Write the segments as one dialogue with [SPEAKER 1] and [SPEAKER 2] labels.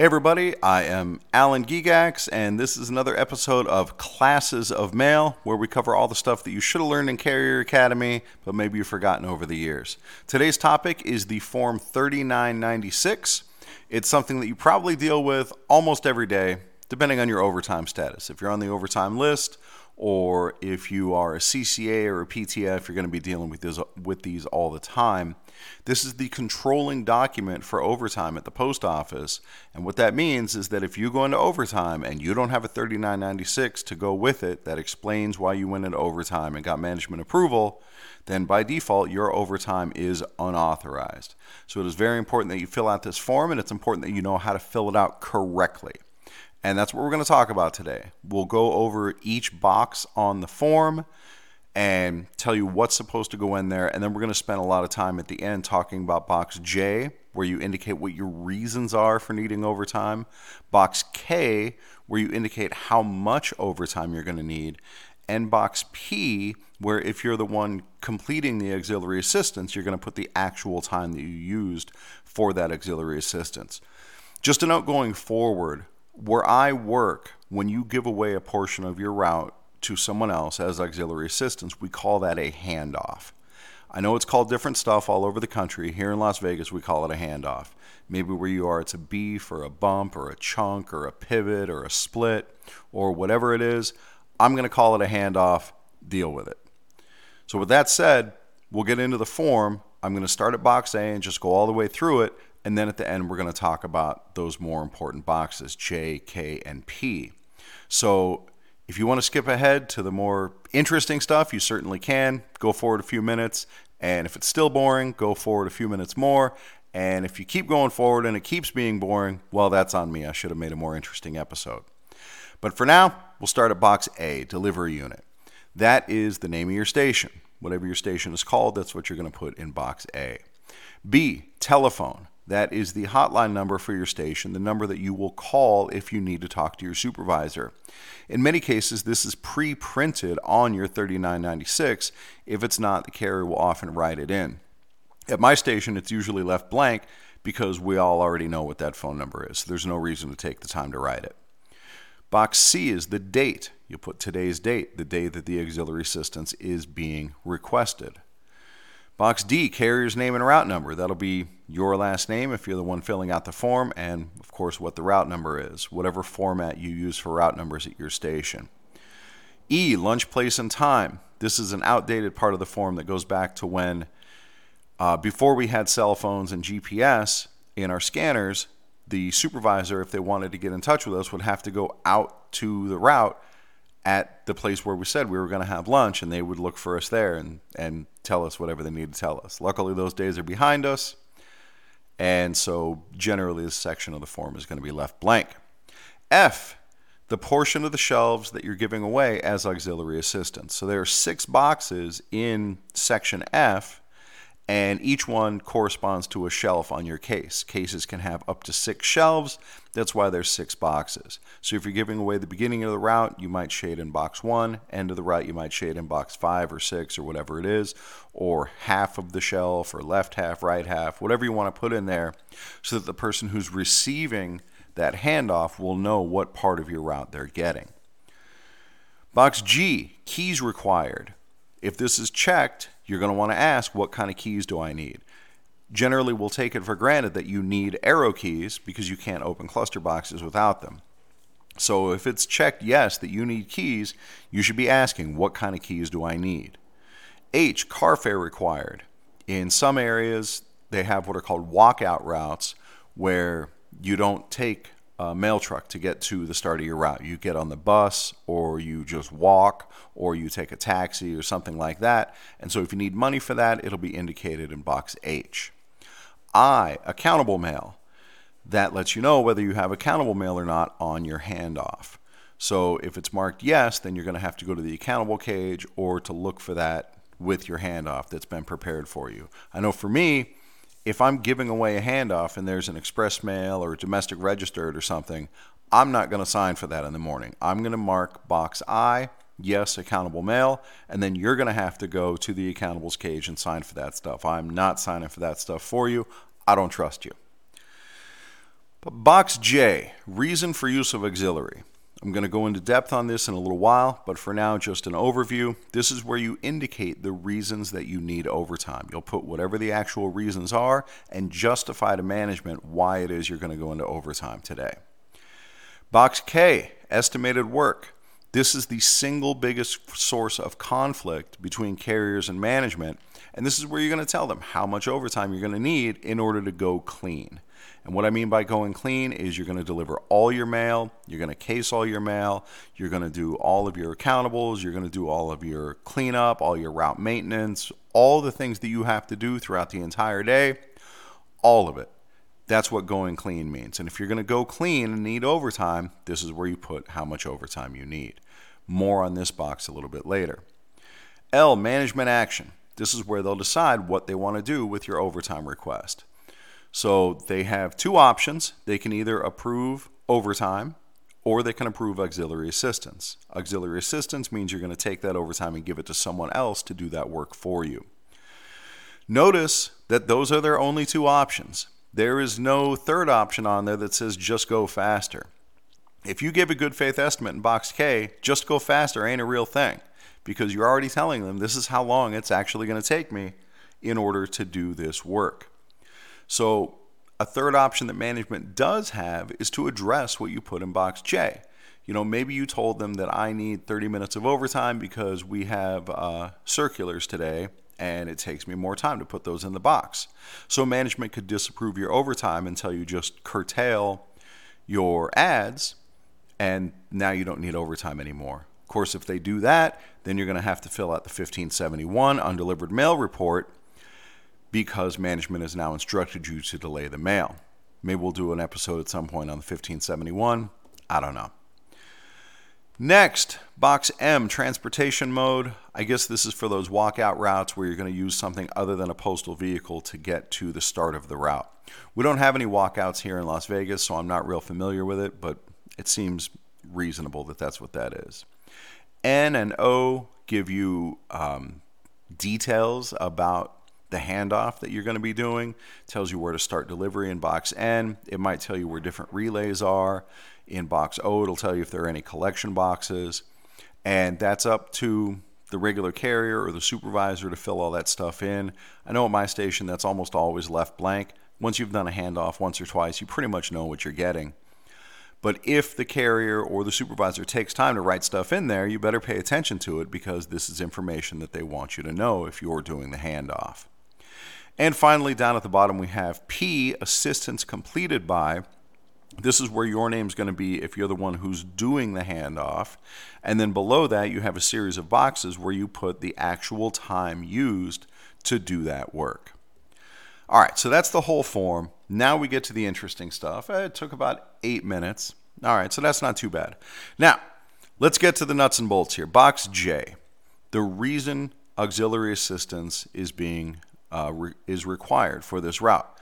[SPEAKER 1] Hey, everybody, I am Alan Gigax, and this is another episode of Classes of Mail, where we cover all the stuff that you should have learned in Carrier Academy, but maybe you've forgotten over the years. Today's topic is the Form 3996. It's something that you probably deal with almost every day, depending on your overtime status. If you're on the overtime list, or if you are a CCA or a PTF, you're going to be dealing with, with these all the time. This is the controlling document for overtime at the post office. And what that means is that if you go into overtime and you don't have a 3996 to go with it that explains why you went into overtime and got management approval, then by default your overtime is unauthorized. So it is very important that you fill out this form and it's important that you know how to fill it out correctly. And that's what we're going to talk about today. We'll go over each box on the form and tell you what's supposed to go in there. And then we're going to spend a lot of time at the end talking about box J, where you indicate what your reasons are for needing overtime, box K, where you indicate how much overtime you're going to need, and box P, where if you're the one completing the auxiliary assistance, you're going to put the actual time that you used for that auxiliary assistance. Just a note going forward, where I work, when you give away a portion of your route to someone else as auxiliary assistance, we call that a handoff. I know it's called different stuff all over the country. Here in Las Vegas, we call it a handoff. Maybe where you are, it's a beef or a bump or a chunk or a pivot or a split or whatever it is. I'm going to call it a handoff. Deal with it. So, with that said, we'll get into the form. I'm going to start at box A and just go all the way through it. And then at the end, we're going to talk about those more important boxes J, K, and P. So if you want to skip ahead to the more interesting stuff, you certainly can. Go forward a few minutes. And if it's still boring, go forward a few minutes more. And if you keep going forward and it keeps being boring, well, that's on me. I should have made a more interesting episode. But for now, we'll start at box A, delivery unit. That is the name of your station. Whatever your station is called, that's what you're going to put in box A. B, telephone. That is the hotline number for your station, the number that you will call if you need to talk to your supervisor. In many cases, this is pre printed on your 3996. If it's not, the carrier will often write it in. At my station, it's usually left blank because we all already know what that phone number is. So there's no reason to take the time to write it. Box C is the date. You put today's date, the day that the auxiliary assistance is being requested. Box D, carrier's name and route number. That'll be your last name if you're the one filling out the form, and of course, what the route number is, whatever format you use for route numbers at your station. E, lunch place and time. This is an outdated part of the form that goes back to when, uh, before we had cell phones and GPS in our scanners, the supervisor, if they wanted to get in touch with us, would have to go out to the route at the place where we said we were going to have lunch, and they would look for us there and, and tell us whatever they need to tell us. Luckily, those days are behind us, and so generally, this section of the form is going to be left blank. F, the portion of the shelves that you're giving away as auxiliary assistance. So there are six boxes in section F and each one corresponds to a shelf on your case. Cases can have up to six shelves. That's why there's six boxes. So if you're giving away the beginning of the route, you might shade in box one. End of the route, you might shade in box five or six or whatever it is, or half of the shelf or left half, right half, whatever you want to put in there, so that the person who's receiving that handoff will know what part of your route they're getting. Box G, keys required. If this is checked, you're going to want to ask, what kind of keys do I need? Generally, we'll take it for granted that you need arrow keys because you can't open cluster boxes without them. So if it's checked yes that you need keys, you should be asking, what kind of keys do I need? H, car fare required. In some areas, they have what are called walkout routes where you don't take mail truck to get to the start of your route. You get on the bus, or you just walk, or you take a taxi, or something like that. And so, if you need money for that, it'll be indicated in box H. I, accountable mail. That lets you know whether you have accountable mail or not on your handoff. So, if it's marked yes, then you're going to have to go to the accountable cage or to look for that with your handoff that's been prepared for you. I know for me, if I'm giving away a handoff and there's an express mail or domestic registered or something, I'm not going to sign for that in the morning. I'm going to mark box I, yes, accountable mail, and then you're going to have to go to the accountables cage and sign for that stuff. I'm not signing for that stuff for you. I don't trust you. But Box J, reason for use of auxiliary. I'm going to go into depth on this in a little while, but for now, just an overview. This is where you indicate the reasons that you need overtime. You'll put whatever the actual reasons are and justify to management why it is you're going to go into overtime today. Box K, estimated work. This is the single biggest source of conflict between carriers and management, and this is where you're going to tell them how much overtime you're going to need in order to go clean. And what I mean by going clean is you're going to deliver all your mail, you're going to case all your mail, you're going to do all of your accountables, you're going to do all of your cleanup, all your route maintenance, all the things that you have to do throughout the entire day, all of it. That's what going clean means. And if you're going to go clean and need overtime, this is where you put how much overtime you need. More on this box a little bit later. L, management action. This is where they'll decide what they want to do with your overtime request. So they have two options. They can either approve overtime or they can approve auxiliary assistance. Auxiliary assistance means you're going to take that overtime and give it to someone else to do that work for you. Notice that those are their only two options. There is no third option on there that says just go faster. If you give a good faith estimate in box K, just go faster ain't a real thing because you're already telling them this is how long it's actually going to take me in order to do this work. So, a third option that management does have is to address what you put in box J. You know, maybe you told them that I need 30 minutes of overtime because we have uh, circulars today and it takes me more time to put those in the box. So, management could disapprove your overtime tell you just curtail your ads and now you don't need overtime anymore. Of course, if they do that, then you're going to have to fill out the 1571 undelivered mail report because management has now instructed you to delay the mail. Maybe we'll do an episode at some point on the 1571. I don't know. Next, box M, transportation mode. I guess this is for those walkout routes where you're going to use something other than a postal vehicle to get to the start of the route. We don't have any walkouts here in Las Vegas, so I'm not real familiar with it, but it seems reasonable that that's what that is. N and O give you um, details about the handoff that you're going to be doing tells you where to start delivery in box N. It might tell you where different relays are. In box O, it'll tell you if there are any collection boxes. And that's up to the regular carrier or the supervisor to fill all that stuff in. I know at my station that's almost always left blank. Once you've done a handoff once or twice, you pretty much know what you're getting. But if the carrier or the supervisor takes time to write stuff in there, you better pay attention to it because this is information that they want you to know if you're doing the handoff. And finally, down at the bottom, we have P, assistance completed by. This is where your name is going to be if you're the one who's doing the handoff. And then below that, you have a series of boxes where you put the actual time used to do that work. All right, so that's the whole form. Now we get to the interesting stuff. Uh, it took about eight minutes. All right, so that's not too bad. Now, let's get to the nuts and bolts here. Box J. The reason auxiliary assistance is being uh, re- is required for this route.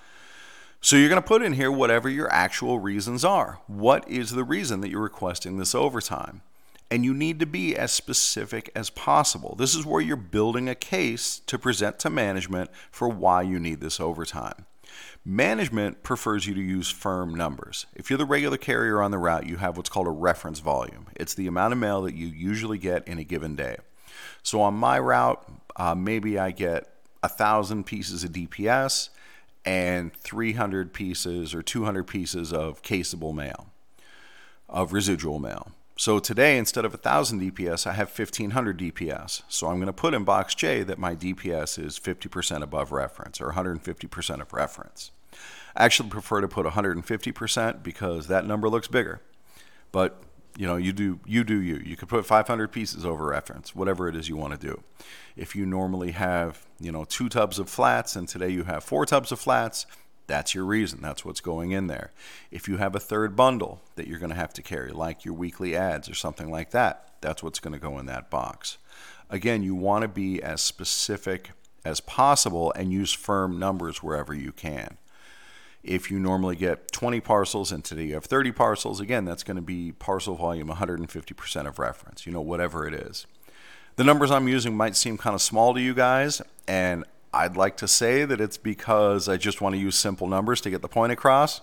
[SPEAKER 1] So you're going to put in here whatever your actual reasons are. What is the reason that you're requesting this overtime? And you need to be as specific as possible. This is where you're building a case to present to management for why you need this overtime. Management prefers you to use firm numbers. If you're the regular carrier on the route, you have what's called a reference volume. It's the amount of mail that you usually get in a given day. So on my route, uh, maybe I get a thousand pieces of DPS and 300 pieces or 200 pieces of caseable mail, of residual mail. So today, instead of 1,000 DPS, I have 1,500 DPS. So I'm going to put in box J that my DPS is 50% above reference or 150% of reference. I actually prefer to put 150% because that number looks bigger. But you know, you do you do you. You could put 500 pieces over reference, whatever it is you want to do. If you normally have, you know, two tubs of flats and today you have four tubs of flats, that's your reason. That's what's going in there. If you have a third bundle that you're going to have to carry, like your weekly ads or something like that, that's what's going to go in that box. Again, you want to be as specific as possible and use firm numbers wherever you can. If you normally get 20 parcels and today you have 30 parcels, again, that's going to be parcel volume 150% of reference, you know, whatever it is. The numbers I'm using might seem kind of small to you guys, and I'd like to say that it's because I just want to use simple numbers to get the point across.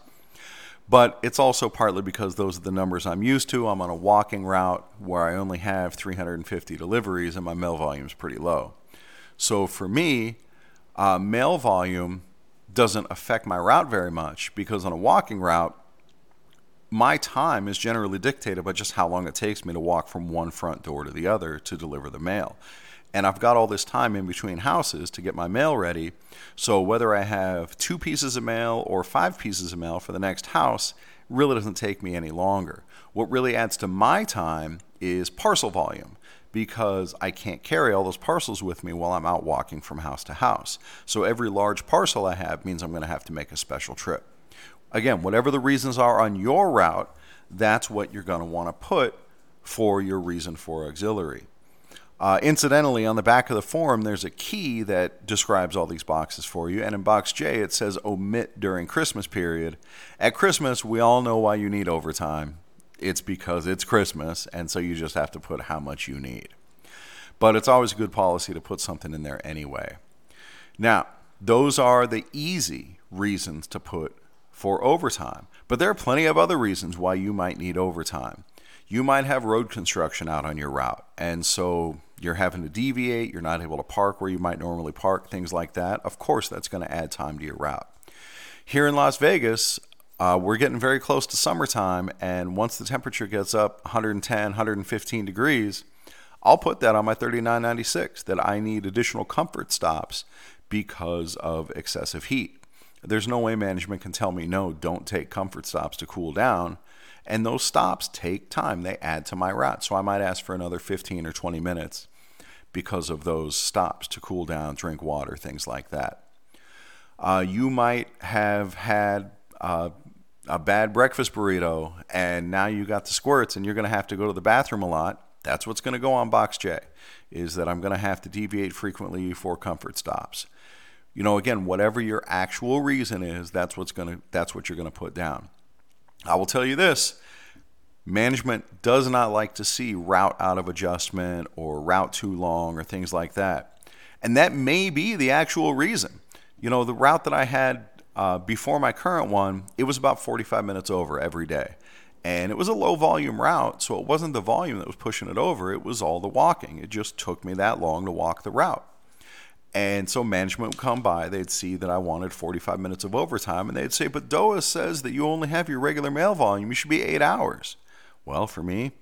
[SPEAKER 1] But it's also partly because those are the numbers I'm used to. I'm on a walking route where I only have 350 deliveries and my mail volume is pretty low. So for me, uh, mail volume doesn't affect my route very much because on a walking route, my time is generally dictated by just how long it takes me to walk from one front door to the other to deliver the mail. And I've got all this time in between houses to get my mail ready. So whether I have two pieces of mail or five pieces of mail for the next house really doesn't take me any longer. What really adds to my time is parcel volume because I can't carry all those parcels with me while I'm out walking from house to house. So every large parcel I have means I'm going to have to make a special trip. Again, whatever the reasons are on your route, that's what you're going to want to put for your reason for auxiliary. Uh, incidentally, on the back of the form, there's a key that describes all these boxes for you. And in box J, it says omit during Christmas period. At Christmas, we all know why you need overtime. It's because it's Christmas, and so you just have to put how much you need. But it's always a good policy to put something in there anyway. Now, those are the easy reasons to put for overtime. But there are plenty of other reasons why you might need overtime. You might have road construction out on your route, and so you're having to deviate, you're not able to park where you might normally park, things like that. Of course, that's going to add time to your route. Here in Las Vegas, uh, we're getting very close to summertime, and once the temperature gets up 110, 115 degrees, I'll put that on my 3996 that I need additional comfort stops because of excessive heat. There's no way management can tell me, no, don't take comfort stops to cool down. And those stops take time, they add to my route. So I might ask for another 15 or 20 minutes because of those stops to cool down, drink water, things like that. Uh, you might have had uh, a bad breakfast burrito and now you got the squirts and you're going to have to go to the bathroom a lot. That's what's going to go on box J, is that I'm going to have to deviate frequently for comfort stops. You know again whatever your actual reason is that's what's going to that's what you're going to put down. I will tell you this management does not like to see route out of adjustment or route too long or things like that. And that may be the actual reason. You know the route that i had uh, before my current one it was about 45 minutes over every day and it was a low volume route so it wasn't the volume that was pushing it over it was all the walking it just took me that long to walk the route and so management would come by, they'd see that I wanted 45 minutes of overtime, and they'd say, But DOA says that you only have your regular mail volume. You should be eight hours. Well, for me,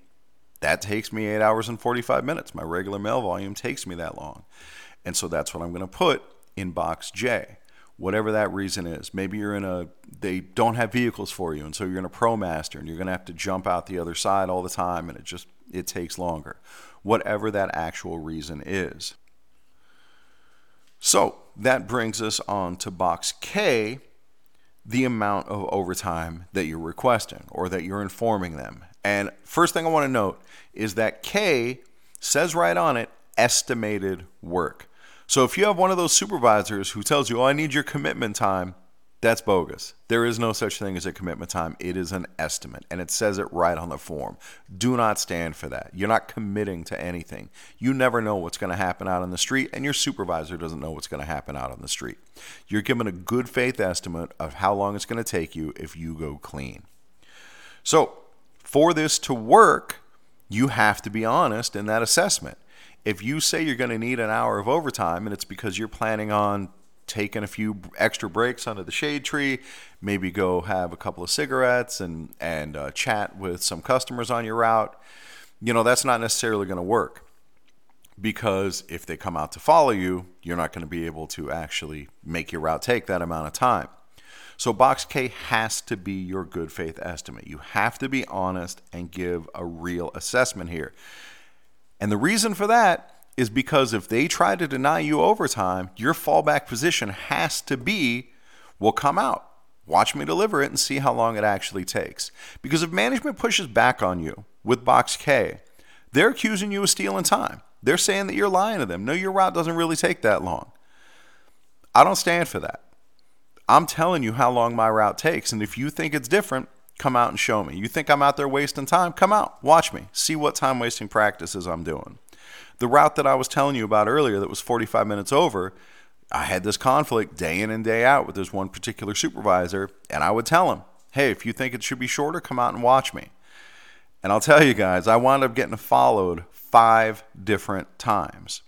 [SPEAKER 1] that takes me eight hours and 45 minutes. My regular mail volume takes me that long. And so that's what I'm going to put in box J, whatever that reason is. Maybe you're in a, they don't have vehicles for you, and so you're in a ProMaster, and you're going to have to jump out the other side all the time, and it just, it takes longer. Whatever that actual reason is. So that brings us on to box K, the amount of overtime that you're requesting or that you're informing them. And first thing I want to note is that K says right on it estimated work. So if you have one of those supervisors who tells you, oh, I need your commitment time, that's bogus. There is no such thing as a commitment time. It is an estimate, and it says it right on the form. Do not stand for that. You're not committing to anything. You never know what's going to happen out on the street, and your supervisor doesn't know what's going to happen out on the street. You're given a good faith estimate of how long it's going to take you if you go clean. So, for this to work, you have to be honest in that assessment. If you say you're going to need an hour of overtime and it's because you're planning on taking a few extra breaks under the shade tree, maybe go have a couple of cigarettes and and uh, chat with some customers on your route. You know that's not necessarily going to work because if they come out to follow you, you're not going to be able to actually make your route take that amount of time. So box K has to be your good faith estimate. You have to be honest and give a real assessment here. And the reason for that is because if they try to deny you overtime, your fallback position has to be, will come out. Watch me deliver it and see how long it actually takes. Because if management pushes back on you with Box K, they're accusing you of stealing time. They're saying that you're lying to them. No, your route doesn't really take that long. I don't stand for that. I'm telling you how long my route takes. And if you think it's different, come out and show me. You think I'm out there wasting time? Come out, watch me, see what time wasting practices I'm doing. The route that I was telling you about earlier that was 45 minutes over, I had this conflict day in and day out with this one particular supervisor, and I would tell him, Hey, if you think it should be shorter, come out and watch me. And I'll tell you guys, I wound up getting followed five different times.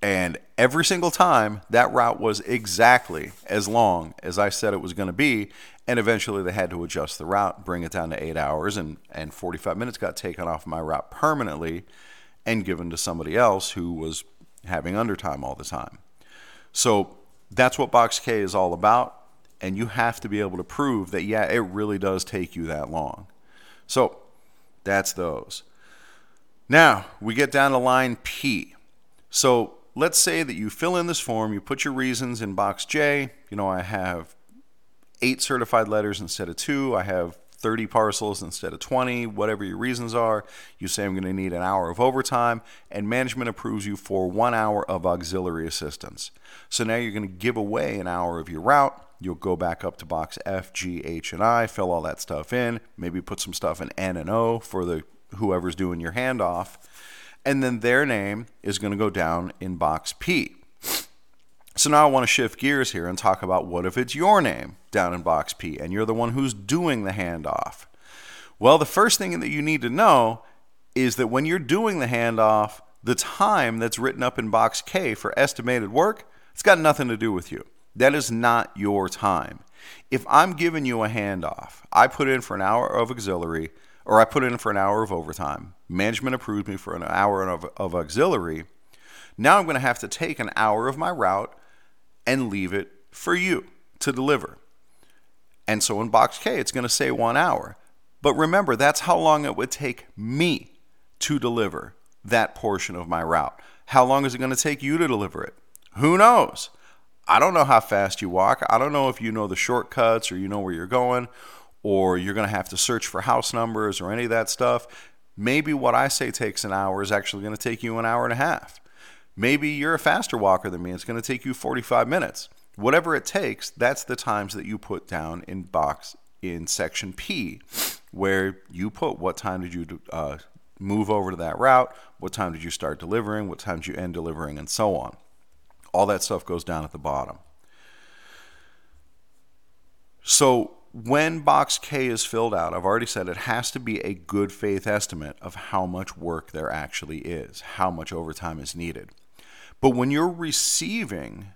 [SPEAKER 1] And every single time, that route was exactly as long as I said it was going to be. And eventually, they had to adjust the route, bring it down to eight hours, and, and 45 minutes got taken off my route permanently and given to somebody else who was having undertime all the time. So that's what Box K is all about. And you have to be able to prove that, yeah, it really does take you that long. So that's those. Now we get down to line P. So let's say that you fill in this form, you put your reasons in box J. You know, I have eight certified letters instead of two. I have 30 parcels instead of 20, whatever your reasons are. You say, I'm going to need an hour of overtime, and management approves you for one hour of auxiliary assistance. So now you're going to give away an hour of your route. You'll go back up to box F, G, H, and I, fill all that stuff in, maybe put some stuff in N and O for the whoever's doing your handoff and then their name is going to go down in box P. So now I want to shift gears here and talk about what if it's your name down in box P and you're the one who's doing the handoff. Well, the first thing that you need to know is that when you're doing the handoff, the time that's written up in box K for estimated work, it's got nothing to do with you. That is not your time. If I'm giving you a handoff, I put in for an hour of auxiliary, or I put it in for an hour of overtime. Management approved me for an hour of, of auxiliary. Now I'm going to have to take an hour of my route and leave it for you to deliver. And so in box K, it's going to say one hour. But remember, that's how long it would take me to deliver that portion of my route. How long is it going to take you to deliver it? Who knows? I don't know how fast you walk. I don't know if you know the shortcuts or you know where you're going or you're going to have to search for house numbers or any of that stuff. Maybe what I say takes an hour is actually going to take you an hour and a half. Maybe you're a faster walker than me. It's going to take you 45 minutes. Whatever it takes, that's the times that you put down in box in section P, where you put what time did you uh, move over to that route, what time did you start delivering, what time did you end delivering, and so on. All that stuff goes down at the bottom. So when box K is filled out, I've already said it has to be a good faith estimate of how much work there actually is, how much overtime is needed. But when you're receiving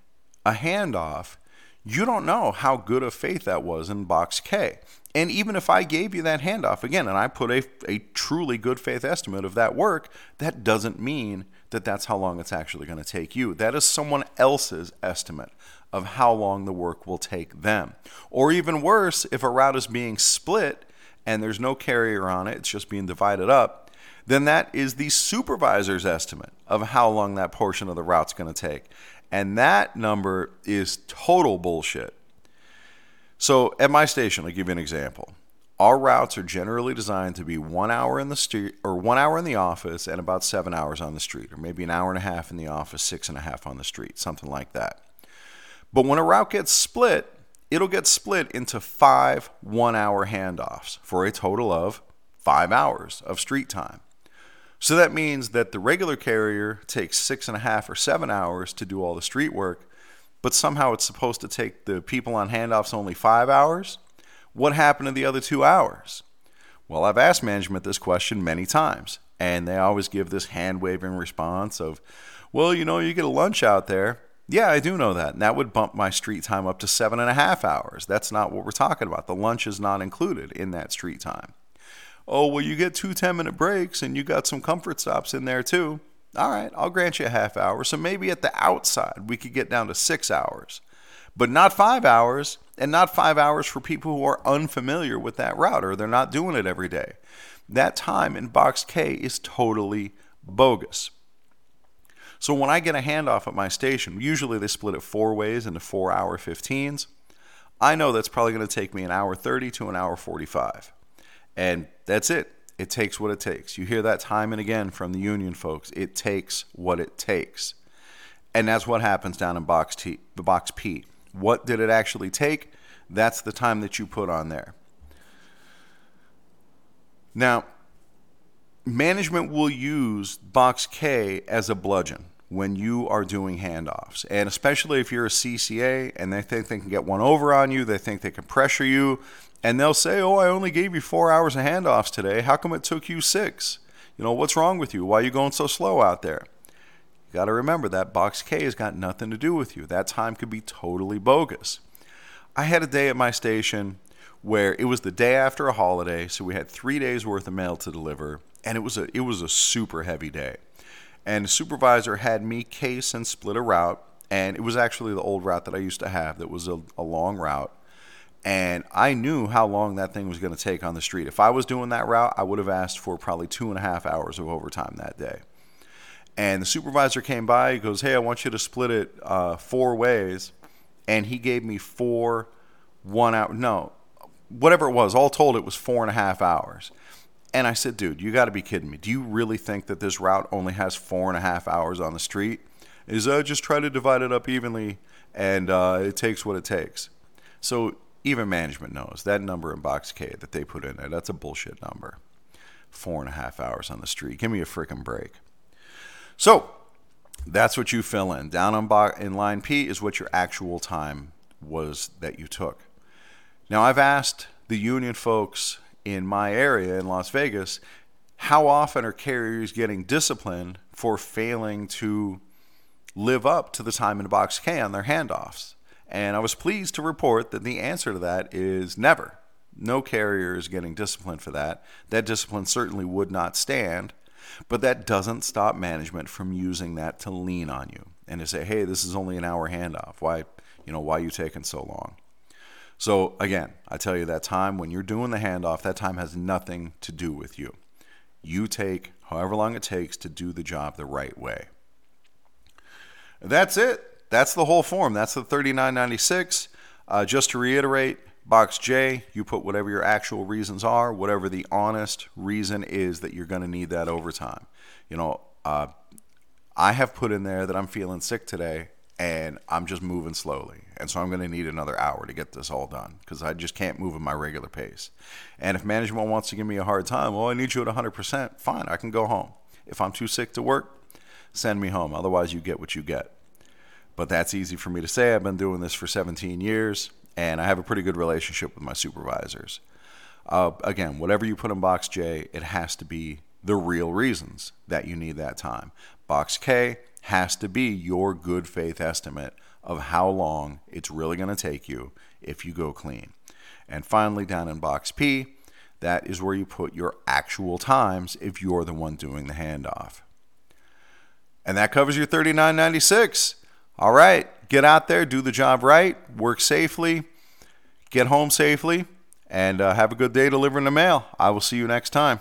[SPEAKER 1] a handoff, you don't know how good of faith that was in box K. And even if I gave you that handoff again and I put a, a truly good faith estimate of that work, that doesn't mean that that's how long it's actually going to take you. That is someone else's estimate of how long the work will take them. Or even worse, if a route is being split and there's no carrier on it, it's just being divided up, then that is the supervisor's estimate of how long that portion of the route's going to take. And that number is total bullshit. So at my station, I'll give you an example. Our routes are generally designed to be one hour in the street or one hour in the office and about seven hours on the street, or maybe an hour and a half in the office, six and a half on the street, something like that. But when a route gets split, it'll get split into five one hour handoffs for a total of five hours of street time. So that means that the regular carrier takes six and a half or seven hours to do all the street work, but somehow it's supposed to take the people on handoffs only five hours. What happened in the other two hours? Well, I've asked management this question many times, and they always give this hand waving response of, well, you know, you get a lunch out there. Yeah, I do know that. And that would bump my street time up to seven and a half hours. That's not what we're talking about. The lunch is not included in that street time. Oh, well, you get two 10 minute breaks and you got some comfort stops in there too. All right, I'll grant you a half hour. So maybe at the outside, we could get down to six hours, but not five hours, and not five hours for people who are unfamiliar with that route or they're not doing it every day. That time in box K is totally bogus. So when I get a handoff at my station, usually they split it four ways into four hour 15s. I know that's probably going to take me an hour 30 to an hour 45. And that's it. It takes what it takes. You hear that time and again from the union folks. It takes what it takes. And that's what happens down in box T, the box P. What did it actually take? That's the time that you put on there. Now, management will use box K as a bludgeon. when you are doing handoffs. And especially if you're a CCA and they think they can get one over on you, they think they can pressure you, and they'll say, Oh, I only gave you four hours of handoffs today. How come it took you six? You know, what's wrong with you? Why are you going so slow out there? Got to remember that box K has got nothing to do with you. That time could be totally bogus. I had a day at my station where it was the day after a holiday, so we had three days worth of mail to deliver, and it was a it was a super heavy day. And the supervisor had me case and split a route, and it was actually the old route that I used to have that was a, a long route. And I knew how long that thing was going to take on the street. If I was doing that route, I would have asked for probably two and a half hours of overtime that day. And the supervisor came by, he goes, Hey, I want you to split it uh, four ways. And he gave me four one hour, no, whatever it was, all told, it was four and a half hours. And I said, dude, you got to be kidding me. Do you really think that this route only has four and a half hours on the street? Is uh, just try to divide it up evenly and uh, it takes what it takes. So even management knows that number in box K that they put in there, that's a bullshit number. Four and a half hours on the street. Give me a freaking break. So that's what you fill in. Down on bo- in line P is what your actual time was that you took. Now, I've asked the union folks in my area in Las Vegas how often are carriers getting disciplined for failing to live up to the time in box K on their handoffs? And I was pleased to report that the answer to that is never. No carrier is getting disciplined for that. That discipline certainly would not stand, but that doesn't stop management from using that to lean on you and to say, "Hey, this is only an hour handoff. Why, you know, why are you taking so long?" So again, I tell you that time when you're doing the handoff, that time has nothing to do with you. You take however long it takes to do the job the right way. That's it. That's the whole form. That's the 3996. Uh, just to reiterate, box J, you put whatever your actual reasons are, whatever the honest reason is that you're going to need that overtime. You know, uh, I have put in there that I'm feeling sick today and I'm just moving slowly. And so I'm going to need another hour to get this all done because I just can't move at my regular pace. And if management wants to give me a hard time, well, I need you at 100%, fine, I can go home. If I'm too sick to work, send me home. Otherwise, you get what you get. But that's easy for me to say. I've been doing this for 17 years and I have a pretty good relationship with my supervisors. Uh, again, whatever you put in box J, it has to be the real reasons that you need that time. Box K, has to be your good faith estimate of how long it's really going to take you if you go clean. And finally, down in box P, that is where you put your actual times if you're the one doing the handoff. And that covers your 3996. All right, get out there, do the job right, work safely, get home safely, and uh, have a good day delivering the mail. I will see you next time.